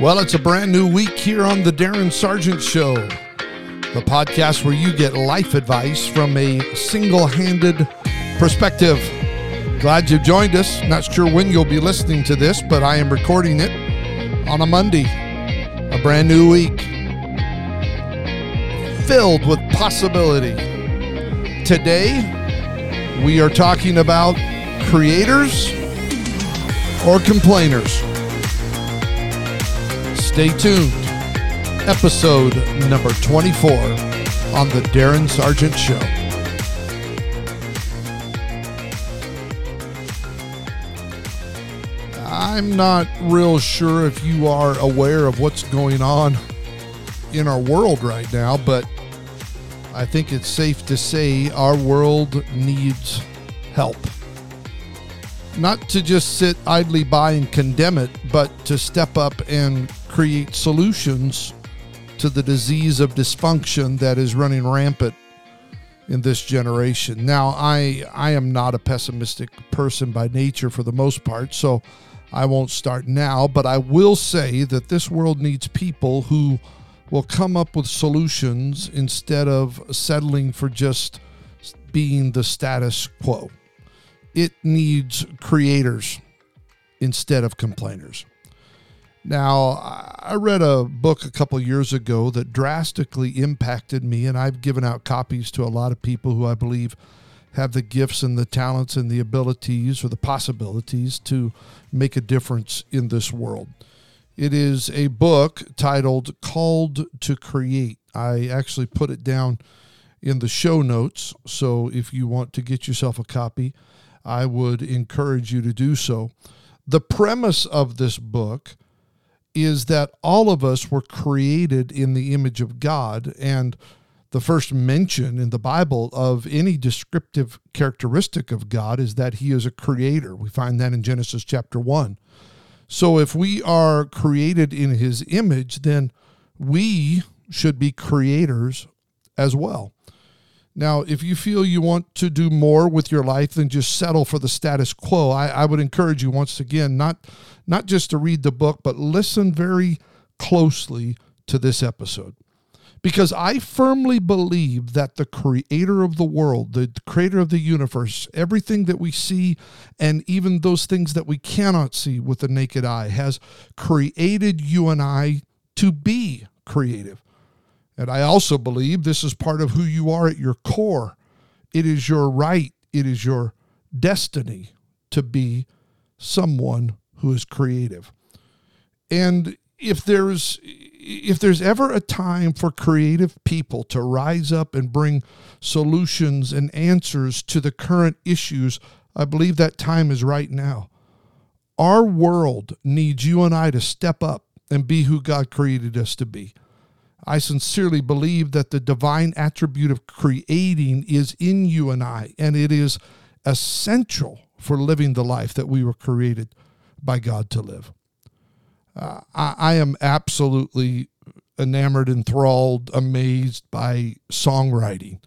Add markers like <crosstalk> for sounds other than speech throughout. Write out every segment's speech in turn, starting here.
Well, it's a brand new week here on the Darin Sargent Show, the podcast where you get life advice from a single handed perspective. Glad you've joined us. Not sure when you'll be listening to this, but I am recording it on a Monday. A brand new week filled with possibility. Today, we are talking about creators or complainers. Stay tuned. Episode number 24 on The Darin Sargent Show. I'm not real sure if you are aware of what's going on in our world right now, but I think it's safe to say our world needs help. Not to just sit idly by and condemn it, but to step up and create solutions to the disease of dysfunction that is running rampant in this generation. Now, I I am not a pessimistic person by nature for the most part, so I won't start now, but I will say that this world needs people who will come up with solutions instead of settling for just being the status quo. It needs creators instead of complainers. Now, I read a book a couple years ago that drastically impacted me, and I've given out copies to a lot of people who I believe have the gifts and the talents and the abilities or the possibilities to make a difference in this world. It is a book titled Called to Create. I actually put it down in the show notes. So if you want to get yourself a copy, I would encourage you to do so. The premise of this book is that all of us were created in the image of God. And the first mention in the Bible of any descriptive characteristic of God is that he is a creator. We find that in Genesis chapter 1. So if we are created in his image, then we should be creators as well. Now, if you feel you want to do more with your life than just settle for the status quo, I, I, would encourage you once again not not just to read the book, but listen very closely to this episode. Because I firmly believe that the creator of the world, the creator of the universe, everything that we see, and even those things that we cannot see with the naked eye, has created you and I to be creative. And I also believe this is part of who you are at your core. It is your right, it is your destiny to be someone who is creative. And if there's if there's ever a time for creative people to rise up and bring solutions and answers to the current issues, I believe that time is right now. Our world needs you and I to step up and be who God created us to be. I sincerely believe that the divine attribute of creating is in you and I, and it is essential for living the life that we were created by God to live. Uh, I, I am absolutely enamored, enthralled, amazed by songwriting.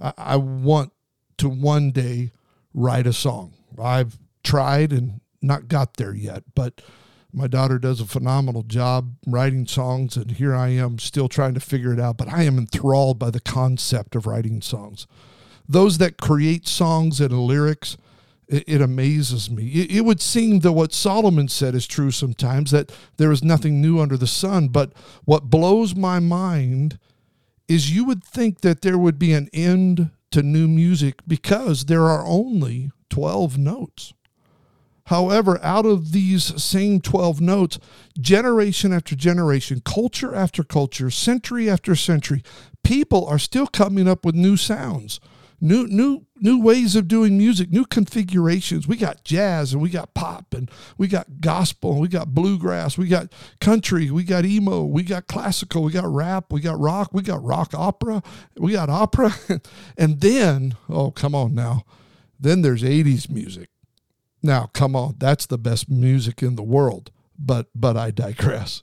I, I want to one day write a song. I've tried and not got there yet, but my daughter does a phenomenal job writing songs, and here I am still trying to figure it out. But I am enthralled by the concept of writing songs. Those that create songs and lyrics, it, it amazes me. It, it would seem that what Solomon said is true sometimes that there is nothing new under the sun. But what blows my mind is you would think that there would be an end to new music because there are only 12 notes. However, out of these same 12 notes, generation after generation, culture after culture, century after century, people are still coming up with new sounds, new new new ways of doing music, new configurations. We got jazz and we got pop and we got gospel and we got bluegrass, we got country, we got emo, we got classical, we got rap, we got rock, we got rock opera, we got opera. <laughs> and then, oh, come on now. Then there's 80s music now, come on, that's the best music in the world, but but I digress.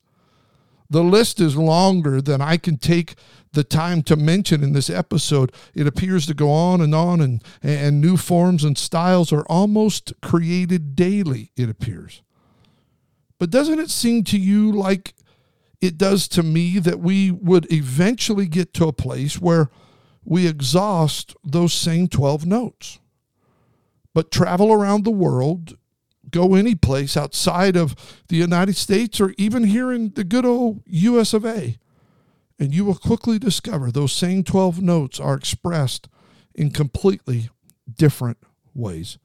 The list is longer than I can take the time to mention in this episode. It appears to go on and on, and, and new forms and styles are almost created daily, it appears. But doesn't it seem to you like it does to me that we would eventually get to a place where we exhaust those same 12 notes. But travel around the world, go any place outside of the United States or even here in the good old US of A, and you will quickly discover those same 12 notes are expressed in completely different ways.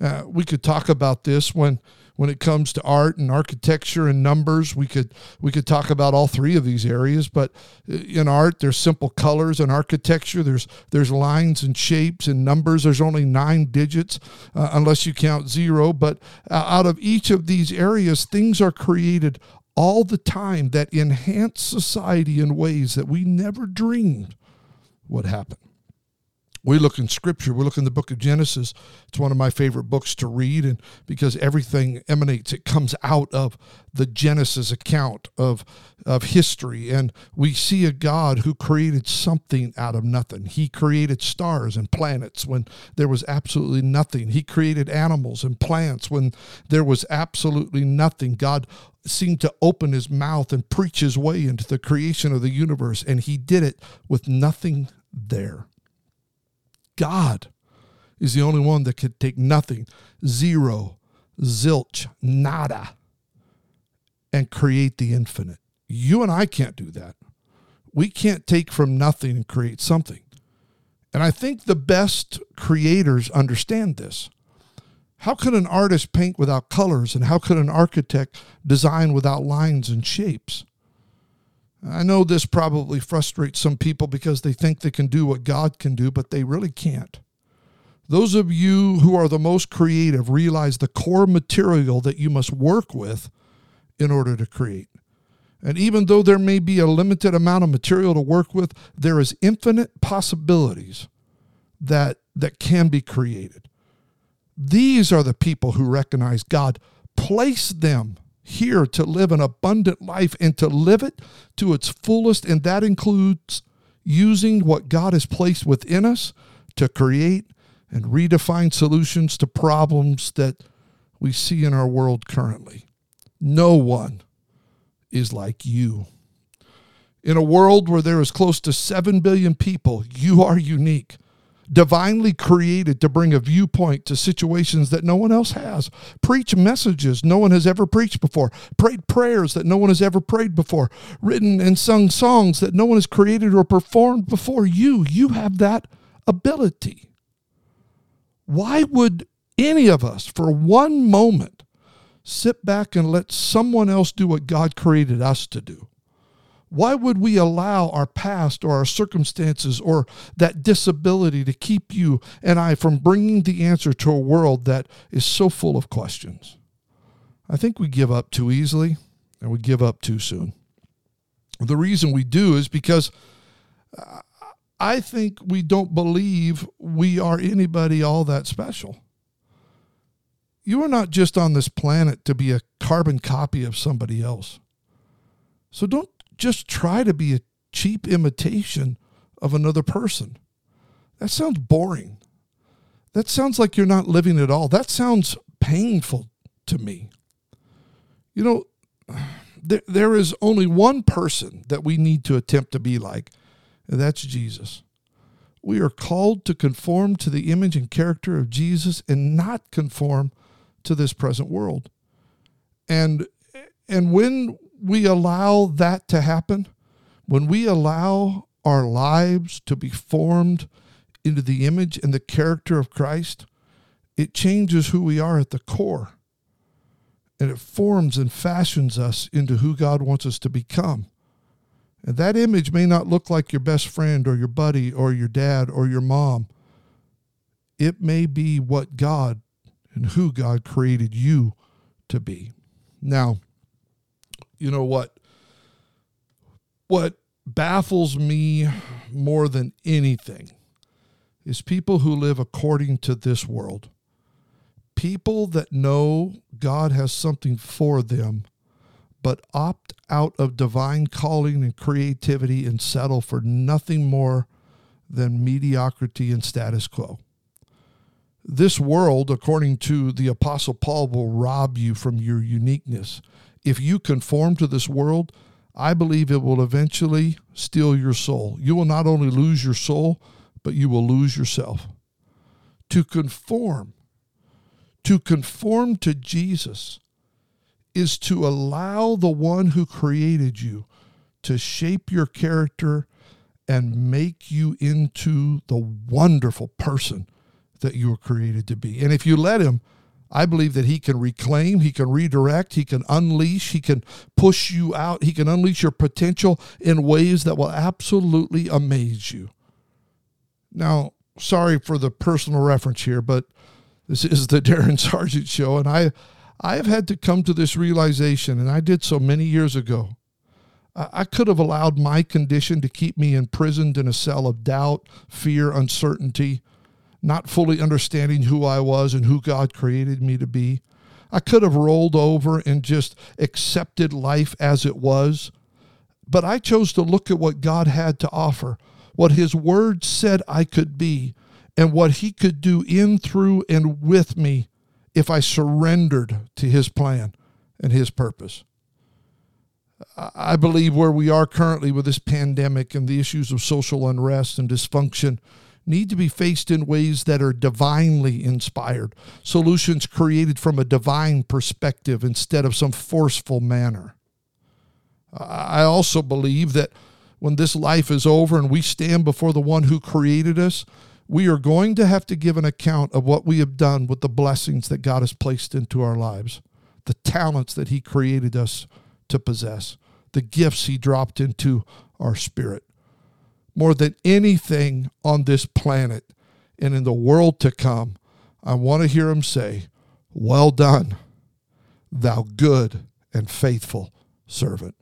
Uh, we could talk about this when when it comes to art and architecture and numbers. We could we could talk about all three of these areas, but uh, in art there's simple colors and architecture. There's there's lines and shapes and numbers. There's only nine digits uh, unless you count zero. But uh, out of each of these areas, things are created all the time that enhance society in ways that we never dreamed would happen we look in scripture we look in the book of genesis. It's one of my favorite books to read and because everything emanates it comes out of the genesis account of of history. And we see a god who created something out of nothing. He created stars and planets when there was absolutely nothing. He created animals and plants when there was absolutely nothing. God seemed to open his mouth and preach his way into the creation of the universe and he did it with nothing there God is the only one that could take nothing, zero, zilch, nada, and create the infinite. You and I can't do that. We can't take from nothing and create something. And I think the best creators understand this. How could an artist paint without colors? And how could an architect design without lines and shapes? I know this probably frustrates some people because they think they can do what God can do, but they really can't. Those of you who are the most creative realize the core material that you must work with in order to create. And even though there may be a limited amount of material to work with, there is infinite possibilities that that can be created. These are the people who recognize God placed them here to live an abundant life and to live it to its fullest. And that includes using what God has placed within us to create and redefine solutions to problems that we see in our world currently. No one is like you. In a world where there is close to 7 billion people, you are unique divinely created to bring a viewpoint to situations that no one else has. Preach messages no one has ever preached before. Prayed prayers that no one has ever prayed before. Written and sung songs that no one has created or performed before you. You have that ability. Why would any of us, for one moment, sit back and let someone else do what God created us to do? Why would we allow our past or our circumstances or that disability to keep you and I from bringing the answer to a world that is so full of questions? I think we give up too easily and we give up too soon. The reason we do is because I think we don't believe we are anybody all that special. You are not just on this planet to be a carbon copy of somebody else. So don't just try to be a cheap imitation of another person. That sounds boring. That sounds like you're not living at all. That sounds painful to me. You know, there, there is only one person that we need to attempt to be like, and that's Jesus. We are called to conform to the image and character of Jesus and not conform to this present world. And and when we allow that to happen, when we allow our lives to be formed into the image and the character of Christ, it changes who we are at the core. And it forms and fashions us into who God wants us to become. And that image may not look like your best friend or your buddy or your dad or your mom. It may be what God and who God created you to be. Now, you know what what baffles me more than anything is people who live according to this world. People that know God has something for them, but opt out of divine calling and creativity and settle for nothing more than mediocrity and status quo. This world, according to the Apostle Paul, will rob you from your uniqueness if you conform to this world, I believe it will eventually steal your soul. You will not only lose your soul, but you will lose yourself. To conform, to conform to Jesus is to allow the one who created you to shape your character and make you into the wonderful person that you were created to be. And if you let him, I believe that he can reclaim, he can redirect, he can unleash, he can push you out, he can unleash your potential in ways that will absolutely amaze you. Now, sorry for the personal reference here, but this is the <laughs> Darin Sargent show and I I have had to come to this realization and I did so many years ago I could have allowed my condition to keep me imprisoned in a cell of doubt, fear, uncertainty, not fully understanding who I was and who God created me to be. I could have rolled over and just accepted life as it was. But I chose to look at what God had to offer, what His Word said I could be, and what He could do in, through, and with me if I surrendered to His plan and His purpose. I believe where we are currently with this pandemic and the issues of social unrest and dysfunction need to be faced in ways that are divinely inspired, solutions created from a divine perspective instead of some forceful manner. I also believe that when this life is over and we stand before the one who created us, we are going to have to give an account of what we have done with the blessings that God has placed into our lives, the talents that He created us to possess, the gifts He dropped into our spirit. More than anything on this planet and in the world to come, I want to hear Him say, Well done, thou good and faithful servant.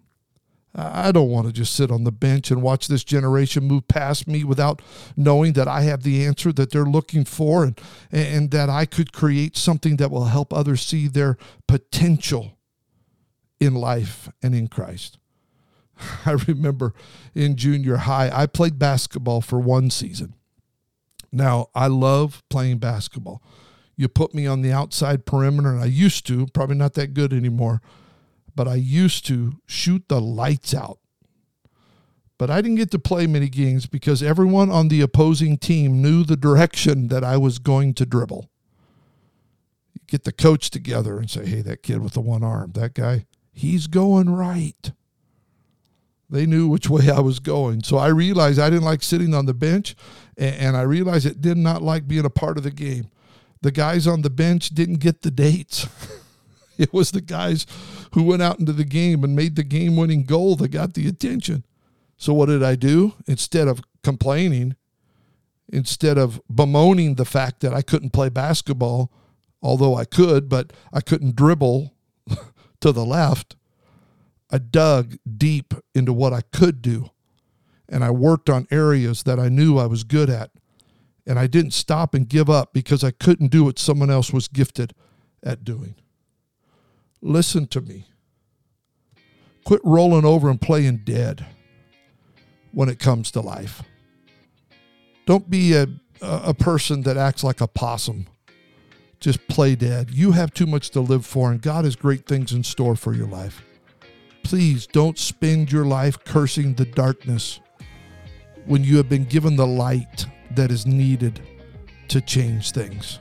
I don't want to just sit on the bench and watch this generation move past me without knowing that I have the answer that they're looking for and, and that I could create something that will help others see their potential in life and in Christ. <laughs> I remember in junior high, I played basketball for one season. Now, I love playing basketball. You put me on the outside perimeter, and I used to, probably not that good anymore, but I used to shoot the lights out. But I didn't get to play many games because everyone on the opposing team knew the direction that I was going to dribble. You get the coach together and say, hey, that kid with the one arm, that guy, he's going right. They knew which way I was going. So I realized I didn't like sitting on the bench, and I realized it did not like being a part of the game. The guys on the bench didn't get the dates. <laughs> it was the guys who went out into the game and made the game winning goal that got the attention. So what did I do? Instead of complaining, instead of bemoaning the fact that I couldn't play basketball, although I could, but I couldn't dribble <laughs> to the left, I dug deep into what I could do. And I worked on areas that I knew I was good at. And I didn't stop and give up because I couldn't do what someone else was gifted at doing. Listen to me. Quit rolling over and playing dead when it comes to life. Don't be a, a person that acts like a possum just play dead. You have too much to live for, and God has great things in store for your life. Please don't spend your life cursing the darkness when you have been given the light that is needed to change things.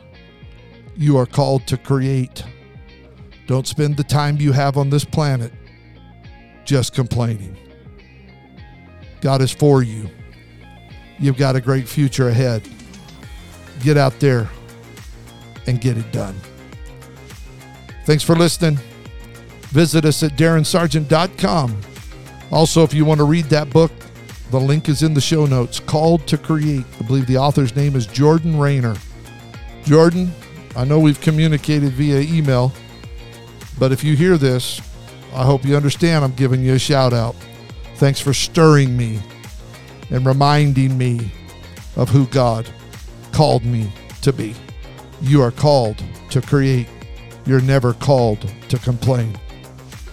You are called to create. Don't spend the time you have on this planet just complaining. God is for you. You've got a great future ahead. Get out there and get it done. Thanks for listening. Visit us at darinsargent.com. Also, if you want to read that book, the link is in the show notes. Called to Create. I believe the author's name is Jordan Raynor. Jordan, I know we've communicated via email, but if you hear this, I hope you understand I'm giving you a shout out. Thanks for stirring me and reminding me of who God called me to be. You are called to create. You're never called to complain.